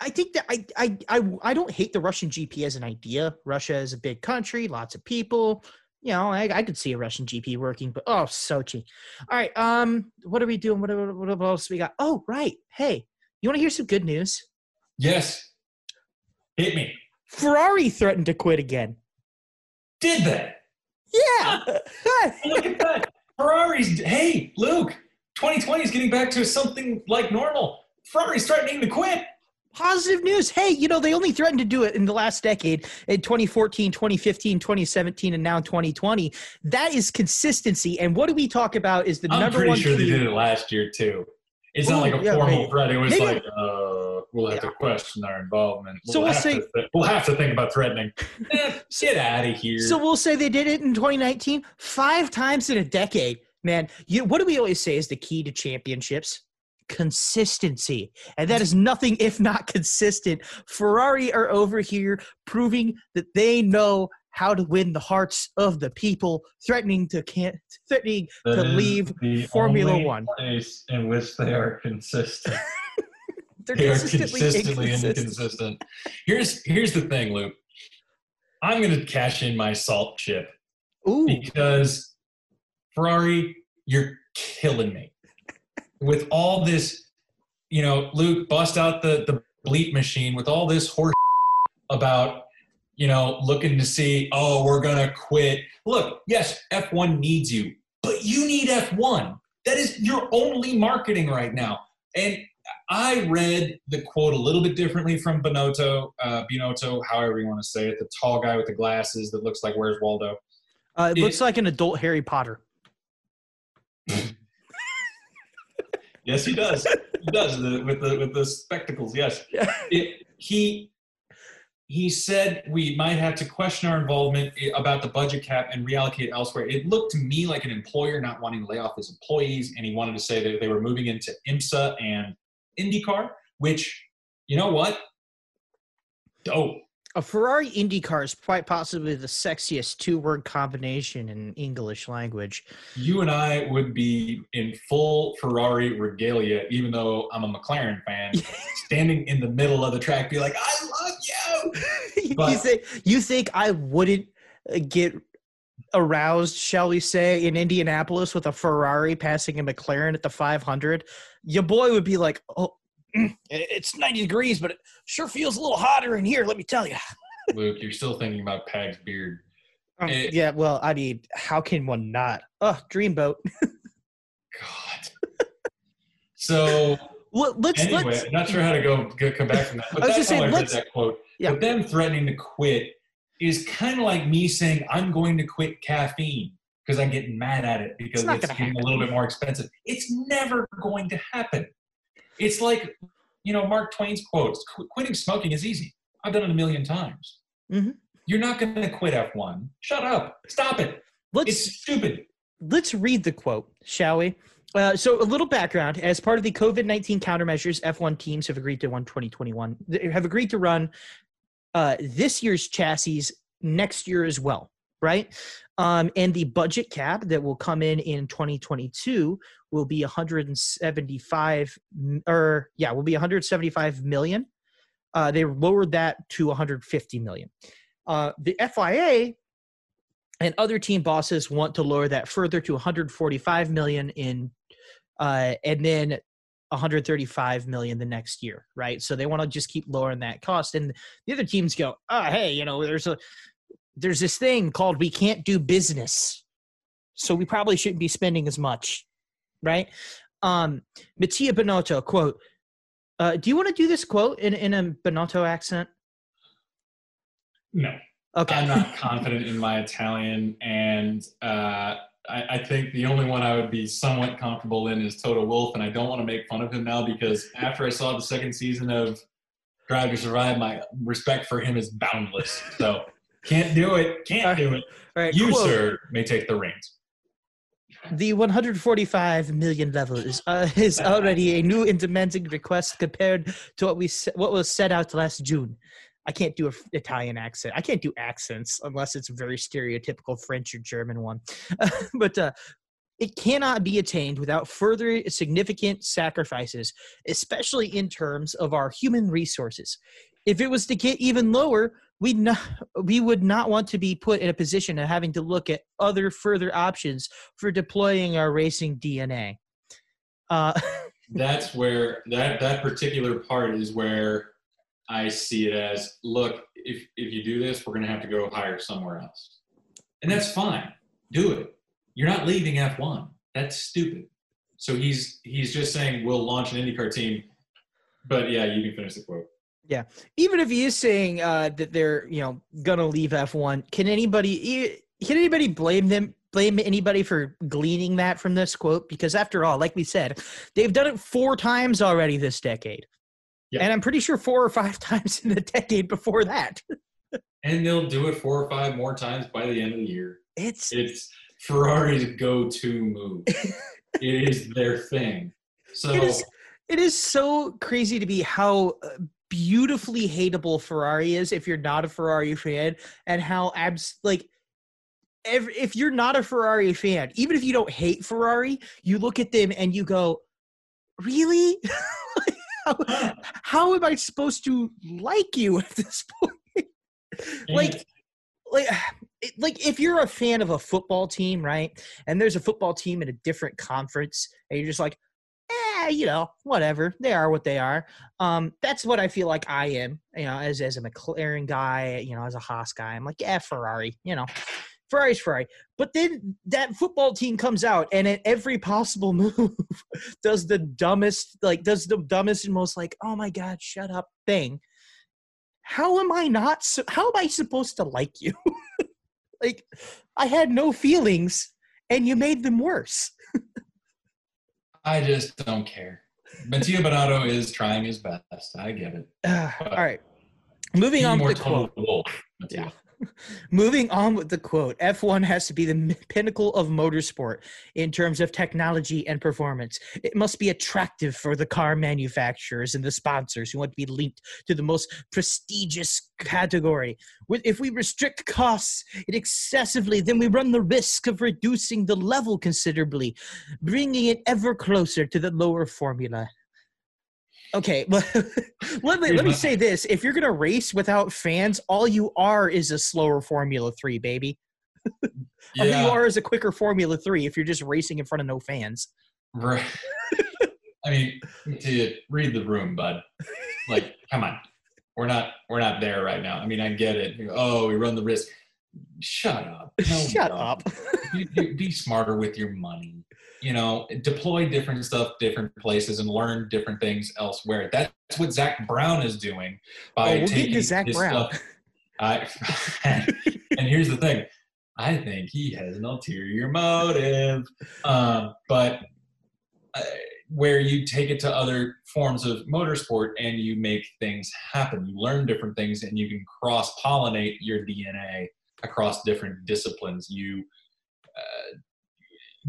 I think that I, I I I don't hate the Russian GP as an idea. Russia is a big country, lots of people. you know, I, I could see a Russian GP working, but oh, Sochi. All right, um, what are we doing? What, what, what else we got? Oh, right. Hey, you want to hear some good news? Yes. Hit me. Ferrari threatened to quit again. Did they? Yeah. Look at that. Ferrari's. Hey, Luke. 2020 is getting back to something like normal. Ferrari's threatening to quit. Positive news. Hey, you know, they only threatened to do it in the last decade in 2014, 2015, 2017, and now 2020. That is consistency. And what do we talk about is the I'm number pretty one sure key. they did it last year too. It's not like a yeah, formal maybe. threat. It was Maybe- like, uh, we'll have Yeah. to question our involvement. So we'll have say- to th- we'll have to think about threatening. Eh, get out of here. So we'll say they did it in 2019 five times in a decade. Man, you, what do we always say is the key to championships? Consistency. And that is mm-hmm. nothing if not consistent. Ferrari are over here proving that they know how to win the hearts of the people, threatening to can't threatening That to leave the Formula only One. place in which they are consistent. They're they are consistently, consistently inconsistent. inconsistent. Here's here's the thing, Luke. I'm going to cash in my salt chip Ooh, because Ferrari, you're killing me with all this. You know, Luke, bust out the the bleep machine with all this horse about you know looking to see. Oh, we're gonna quit. Look, yes, F1 needs you, but you need F1. That is your only marketing right now. And I read the quote a little bit differently from Bonotto, uh, Binotto, however you want to say it, the tall guy with the glasses that looks like Where's Waldo. uh, it it- looks like an adult Harry Potter. Yes, he does. he does the, with the with the spectacles. Yes, Yeah. it, he he said we might have to question our involvement about the budget cap and reallocate elsewhere. It looked to me like an employer not wanting to lay off his employees, and he wanted to say that they were moving into IMSA and IndyCar. Which you know what? Dope. A Ferrari IndyCar is quite possibly the sexiest two-word combination in English language. You and I would be in full Ferrari regalia, even though I'm a McLaren fan, standing in the middle of the track, be like, "I love you." you But- think you think I wouldn't uh, get aroused, shall we say, in Indianapolis with a Ferrari passing a McLaren at the 500? Your boy would be like, "Oh, it's 90 degrees, but it sure feels a little hotter in here. Let me tell you." Luke, you're still thinking about Pag's beard. Um, Eh. yeah, well, I mean, how can one not? Oh, dreamboat. God. So Well, let's anyway, let's I'm not sure how to go, go come back from that. But I was that's just how saying, I let's- that quote. Yeah. But them threatening to quit is kind of like me saying I'm going to quit caffeine because I'm getting mad at it because it's, gonna getting a little bit more expensive. It's never going to happen. It's like you know Mark Twain's quotes: "Qu- "Quitting smoking is easy. I've done it a million times." Mhm. You're not going to quit F1. Shut up. Stop it. let's It's stupid. let's read the quote, shall we? Uh, so, a little background: as part of the COVID nineteen countermeasures, F one teams have agreed to run twenty twenty one. Have agreed to run uh, this year's chassis next year as well, right? Um, and the budget cap that will come in in 2022 will be 175 m- or yeah, will be 175 million. Uh, they lowered that to 150 million. Uh, the FIA and other team bosses want to lower that further to 145 million in uh, and then 135 million the next year right so they want to just keep lowering that cost and the other teams go oh hey you know there's a there's this thing called we can't do business so we probably shouldn't be spending as much right um mattia bonotto quote uh, do you want to do this quote in, in a bonotto accent No. okay I'm not confident in my Italian, and uh, I, I think the only one I would be somewhat comfortable in is Toto Wolff, and I don't want to make fun of him now because after I saw the second season of Drive to Survive, my respect for him is boundless. So can't do it. Can't do it. all right You, quote. sir, may take the reins. The 145 million level is uh, is already a new and demanding request compared to what we what was set out last June. I can't do an Italian accent. I can't do accents unless it's a very stereotypical French or German one. but uh, it cannot be attained without further significant sacrifices, especially in terms of our human resources. If it was to get even lower, we not we would not want to be put in a position of having to look at other further options for deploying our racing DNA. Uh, That's where that that particular part is where I see it as look, if if you do this, we're gonna have to go hire somewhere else. And that's fine. Do it. You're not leaving F1. That's stupid. So he's he's just saying we'll launch an IndyCar team. But yeah, you can finish the quote. Even if he is saying uh, that they're you know gonna leave F1, can anybody can anybody blame them? Blame anybody for gleaning that from this quote? Because after all, like we said, they've done it four times already this decade, Yeah. and I'm pretty sure four or five times in the decade before that. And they'll do it four or five more times by the end of the year. It's It's Ferrari's go-to move. it is their thing. So it is it is so crazy to be how uh, beautifully hateable Ferrari is if you're not a Ferrari fan and how abs like if, if you're not a Ferrari fan even if you don't hate Ferrari you look at them and you go really? How, how am I supposed to like you at this point? Like like like if you're a fan of a football team right and there's a football team in a different conference and you're just like eh, you know whatever they are what they are um that's what i feel like i am you know as as a mclaren guy you know as a haas guy i'm like yeah ferrari you know Ferrari's Ferrari. But then that football team comes out and at every possible move does the dumbest, like, does the dumbest and most, like, oh my God, shut up thing how am I not? So, how am I supposed to like you? like, I had no feelings, and you made them worse. I just don't care. Mattia Bonato is trying his best. I get it. Uh, all right, moving on more with the quote. wolf, Yeah. Moving on with the quote, F1 has to be the pinnacle of motorsport in terms of technology and performance. It must be attractive for the car manufacturers and the sponsors who want to be linked to the most prestigious category. If we restrict costs excessively, then we run the risk of reducing the level considerably, bringing it ever closer to the lower formula. Okay, but let me let me say this: if you're gonna race without fans, all you are is a slower Formula Three, baby. All you are is a quicker Formula Three if you're just racing in front of no fans. right. I mean, Mattia, read the room, bud. Like, come on. We're not we're not there right now. I mean, I get it. Oh, we run the risk. Shut up. No, Shut don't. up. You- you- be smarter with your money. You know, deploy different stuff, different places, and learn different things elsewhere. That's what Zak Brown is doing by Oh, we'll taking to Zak his Brown. stuff- I, and here's the thing, I think he has an ulterior motive, um, but uh, where you take it to other forms of motorsport and you make things happen, you learn different things, and you can cross pollinate your DNA across different disciplines. You uh,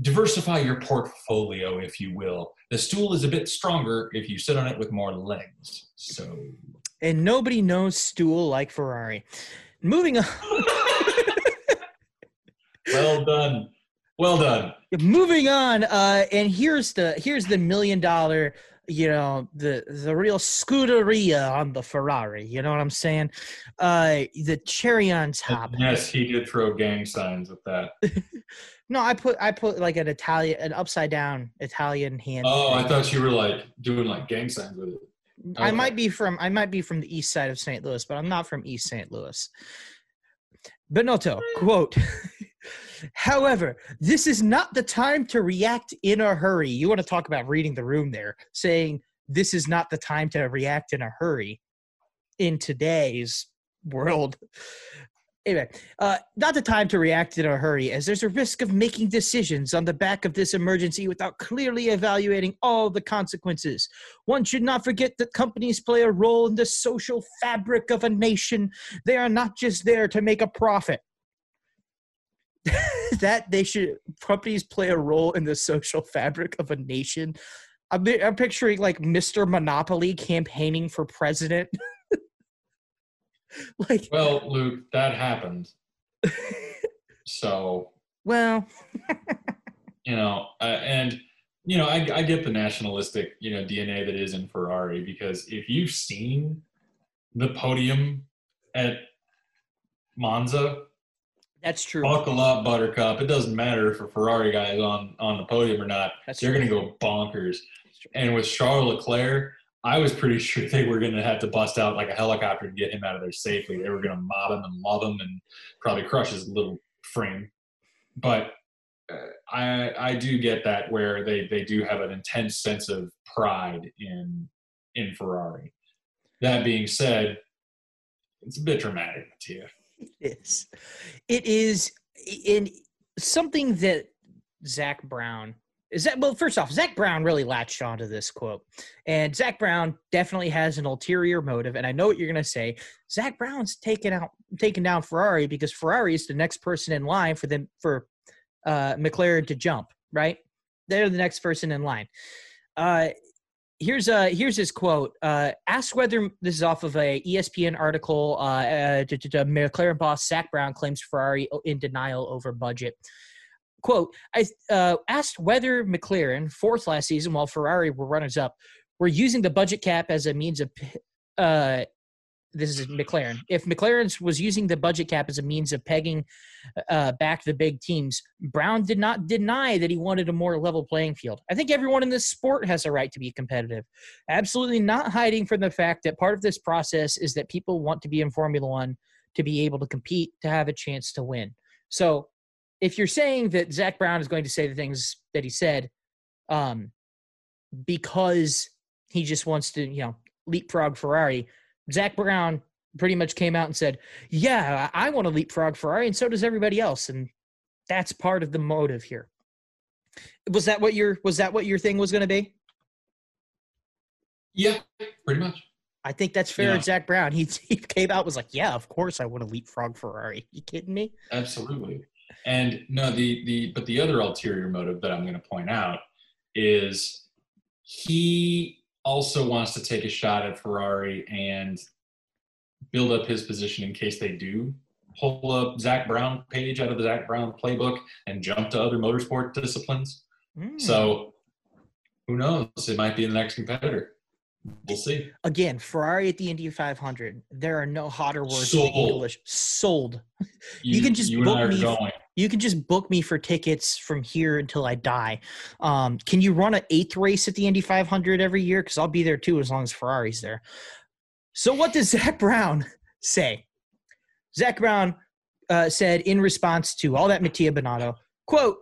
diversify your portfolio, if you will. The stool is a bit stronger if you sit on it with more legs. So, And nobody knows stool like Ferrari. Moving on. well done. Well done. moving on uh and here's the here's the million dollar you know the the real scuderia on the ferrari you know what i'm saying? Uh the cherry on top. Yes, he did throw gang signs with that. no i put i put like an italian an upside down italian hand. Oh, I thought you were like doing like gang signs with it. i might be from i might be from the east side of st louis but i'm not from east st louis. Benotto quote However, this is not the time to react in a hurry. You want to talk about reading the room there, saying this is not the time to react in a hurry in today's world. Anyway, uh, not the time to react in a hurry, as there's a risk of making decisions on the back of this emergency without clearly evaluating all the consequences. One should not forget that companies play a role in the social fabric of a nation. They are not just there to make a profit that they should companies play a role in the social fabric of a nation. I'm, I'm picturing like Mr. Monopoly campaigning for president. like, Well, Luke, that happened. So, well, you know, uh, and, you know, I, I get the nationalistic, you know, DNA that is in Ferrari because if you've seen the podium at Monza. That's true. Buckle up, Buttercup. It doesn't matter if a Ferrari guy is on on the podium or not. That's They're going to go bonkers. And with Charles Leclerc, I was pretty sure they were going to have to bust out like a helicopter to get him out of there safely. They were going to mob him and love him and probably crush his little frame. But uh, I I do get that where they they do have an intense sense of pride in in Ferrari. That being said, it's a bit dramatic you. It is. It is in something that Zak Brown is that well, first off, Zak Brown really latched onto this quote. And Zak Brown definitely has an ulterior motive. And I know what you're gonna say. Zak Brown's taken out taken down Ferrari because Ferrari is the next person in line for them for uh McLaren to jump, right? They're the next person in line. Uh here's uh here's his quote uh asked whether this is off of a espn article uh, uh mclaren boss zak brown claims ferrari in denial over budget. Quote i uh asked whether mclaren fourth last season while ferrari were runners up were using the budget cap as a means of uh this is McLaren. If McLaren was using the budget cap as a means of pegging uh, back the big teams, Brown did not deny that he wanted a more level playing field. I think everyone in this sport has a right to be competitive. Absolutely not hiding from the fact that part of this process is that people want to be in Formula One to be able to compete, to have a chance to win. So if you're saying that Zak Brown is going to say the things that he said um, because he just wants to, you know, leapfrog Ferrari, Zak Brown pretty much came out and said, "Yeah, I want to leapfrog Ferrari, and so does everybody else." And that's part of the motive here. Was that what your was that what your thing was going to be? Yeah, pretty much. I think that's fair. Yeah. Zak Brown, he, he came out was like, "Yeah, of course I want to leapfrog Ferrari." You kidding me? Absolutely. And no, the the but the other ulterior motive that I'm going to point out is he also wants to take a shot at Ferrari and build up his position in case they do pull up Zak Brown page out of the Zak Brown playbook and jump to other motorsport disciplines. Mm. So who knows? It might be the next competitor. We'll see. again, Ferrari at the Indy 500. There are no hotter words in Sold. English. Sold. You can just you book me going. You can just book me for tickets from here until I die. Um, can you run an eighth race at the Indy 500 every year? Because I'll be there too, as long as Ferrari's there. So, what does Zak Brown say? Zak Brown uh, said in response to all that Mattia Bonato, quote,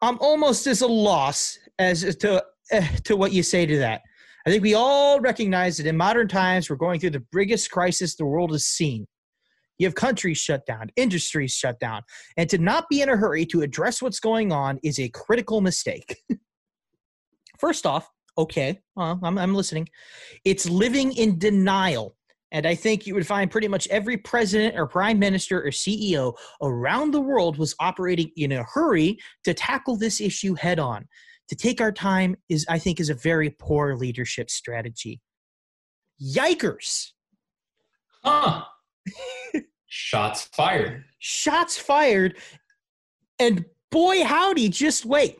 I'm almost as a loss as to, eh, to what you say to that. I think we all recognize that in modern times, we're going through the biggest crisis the world has seen. You have countries shut down, industries shut down, and to not be in a hurry to address what's going on is a critical mistake. First off, okay, well, I'm, I'm listening. It's living in denial. And I think you would find pretty much every president or prime minister or CEO around the world was operating in a hurry to tackle this issue head on. To take our time is, I think, is a very poor leadership strategy. Yikers. Huh. Shots fired. shots fired. And boy, howdy, just wait.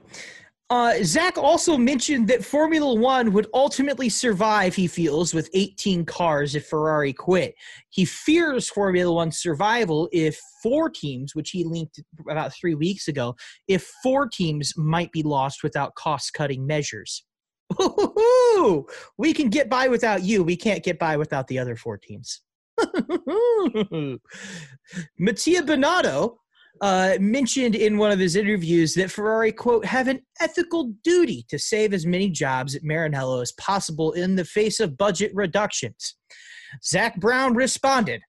Uh, Zak also mentioned that Formula One would ultimately survive, he feels, with 18 cars if Ferrari quit. He fears Formula One's survival if four teams, which he linked about three weeks ago, if four teams might be lost without cost cutting measures. We can get by without you. We can't get by without the other four teams. Mattia Bonato uh, mentioned in one of his interviews that Ferrari, quote, have an ethical duty to save as many jobs at Maranello as possible in the face of budget reductions. Zak Brown responded,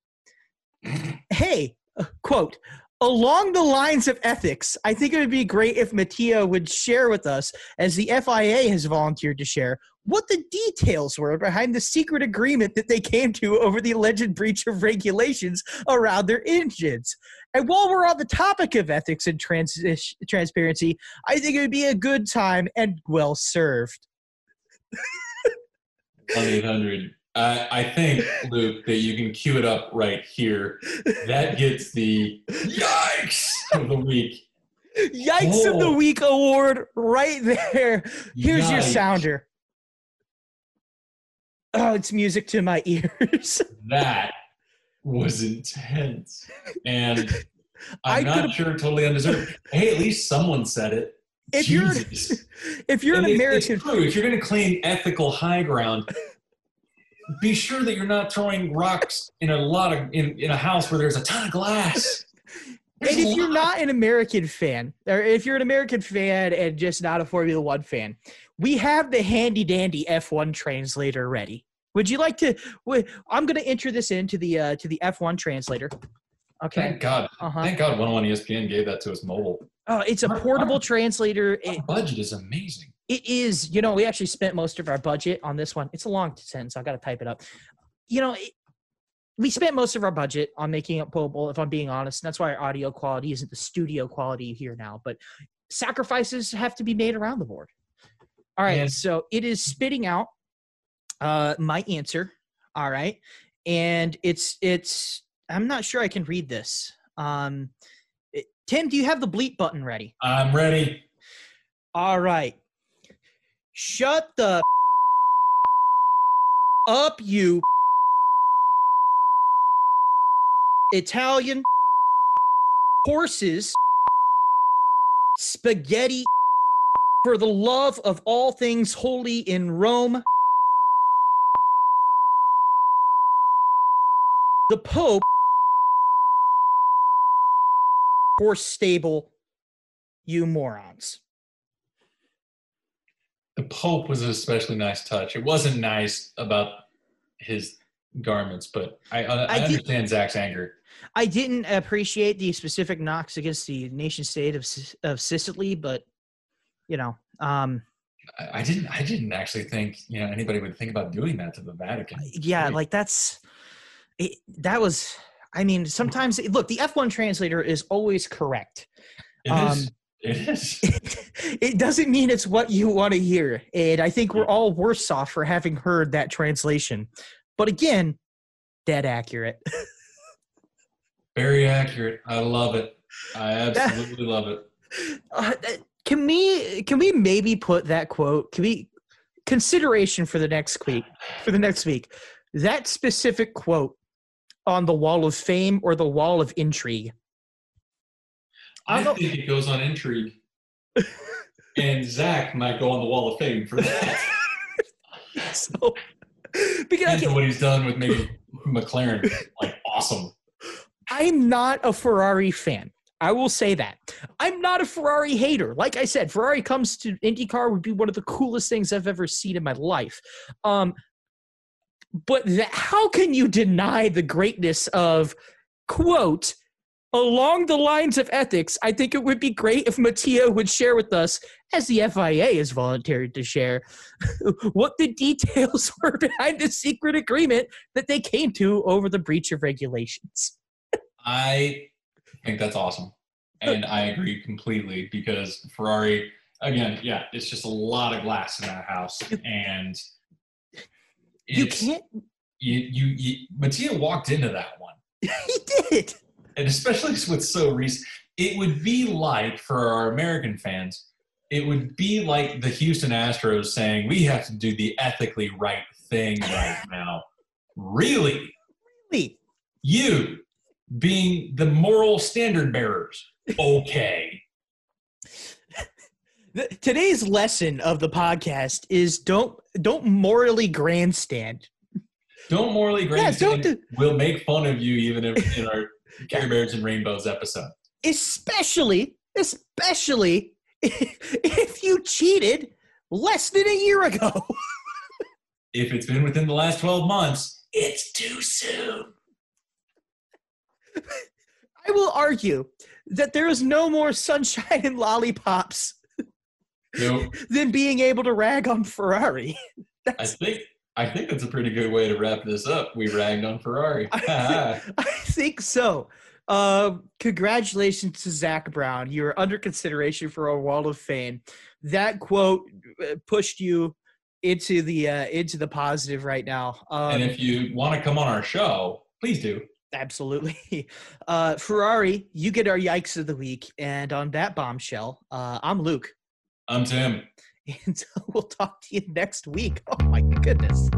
Hey, uh, quote, along the lines of ethics, I think it would be great if Mattia would share with us, as the FIA has volunteered to share, what the details were behind the secret agreement that they came to over the alleged breach of regulations around their engines. And while we're on the topic of ethics and trans- transparency, I think it would be a good time and well served. 1-800. I, I think, Luke, that you can cue it up right here. That gets the yikes of the week. Yikes of the Oh. Week award right there. Here's your sounder. Oh, it's music to my ears. That was intense, and I I'm not could've- sure totally undeserved. hey, at least someone said it. If you're if you're an And American. If you're going to claim ethical high ground, be sure that you're not throwing rocks in a lot of in, in a house where there's a ton of glass. There's and if you're not an American fan, or if you're an American fan and just not a Formula One fan, we have the handy dandy F1 translator ready. Would you like to? I'm going to enter this into the uh, to the F1 translator. Okay. Thank God. Uh-huh. Thank God 101 ESPN gave that to us mobile. Oh, it's a portable our- translator. Our budget is amazing. It is. You know, we actually spent most of our budget on this one. It's a long sentence. I got to type it up. You know. It, we spent most of our budget on making it portable, if I'm being honest. And that's why our audio quality isn't the studio quality here now. But sacrifices have to be made around the board. All right, And- so it is spitting out uh, my answer. All right, and it's it's. I'm not sure I can read this. Um, it- Tim, do you have the bleep button ready? I'm ready. All right. Shut the up, you Italian horses, spaghetti for the love of all things holy in Rome. The Pope, horse stable, you morons. Pope was an especially nice touch. It wasn't nice about his garments, but I, I, I understand Zak's anger. I didn't appreciate the specific knocks against the nation state of of Sicily, but you know, um, I, I didn't. I didn't actually think you know anybody would think about doing that to the Vatican. yeah, like that's it, that was. I mean, sometimes look, the F one translator is always correct. It um, is. It is. it doesn't mean it's what you want to hear, and I think we're all worse off for having heard that translation. But again, dead accurate. Very accurate. I love it. I absolutely love it. Uh, can we can we maybe put that quote? Can we consideration for the next week? For the next week, that specific quote on the wall of fame or the wall of intrigue. I think it goes on intrigue, and Zak might go on the Wall of Fame for that. So, because okay, what he's done with making McLaren like awesome. I'm not a Ferrari fan. I will say that. I'm not a Ferrari hater. Like I said, Ferrari comes to IndyCar would be one of the coolest things I've ever seen in my life. Um, but that, how can you deny the greatness of quote along the lines of ethics? I think it would be great if Mattia would share with us, as the FIA is volunteered to share, what the details were behind the secret agreement that they came to over the breach of regulations. I think that's awesome. And I agree completely because Ferrari, again, yeah, it's just a lot of glass in that house. And You can't. You, you, you, Mattia walked into that one. He did. And especially with so recent, it would be like for our American fans, it would be like the Houston Astros saying, we have to do the ethically right thing right now. Really? Really. You being the moral standard bearers. Okay. The- Today's lesson of the podcast is don't don't morally grandstand. Don't morally grandstand. Yeah, don't do- We'll make fun of you even if in our Care Bears and Rainbows episode. Especially, especially if you cheated less than a year ago. If it's been within the last 12 months, it's too soon. I will argue that there is no more sunshine and lollipops Nope. than being able to rag on Ferrari. I think I think that's a pretty good way to wrap this up. We ragged on Ferrari. I think so. Uh, congratulations to Zak Brown. You're under consideration for a Wall of Fame. That quote uh, pushed you into the uh, into the positive right now. Um, and if you want to come on our show, please do. absolutely, uh, Ferrari, you get our yikes of the week. And on that bombshell, uh, I'm Luke, I'm Tim. and so we'll talk to you next week. Oh my goodness.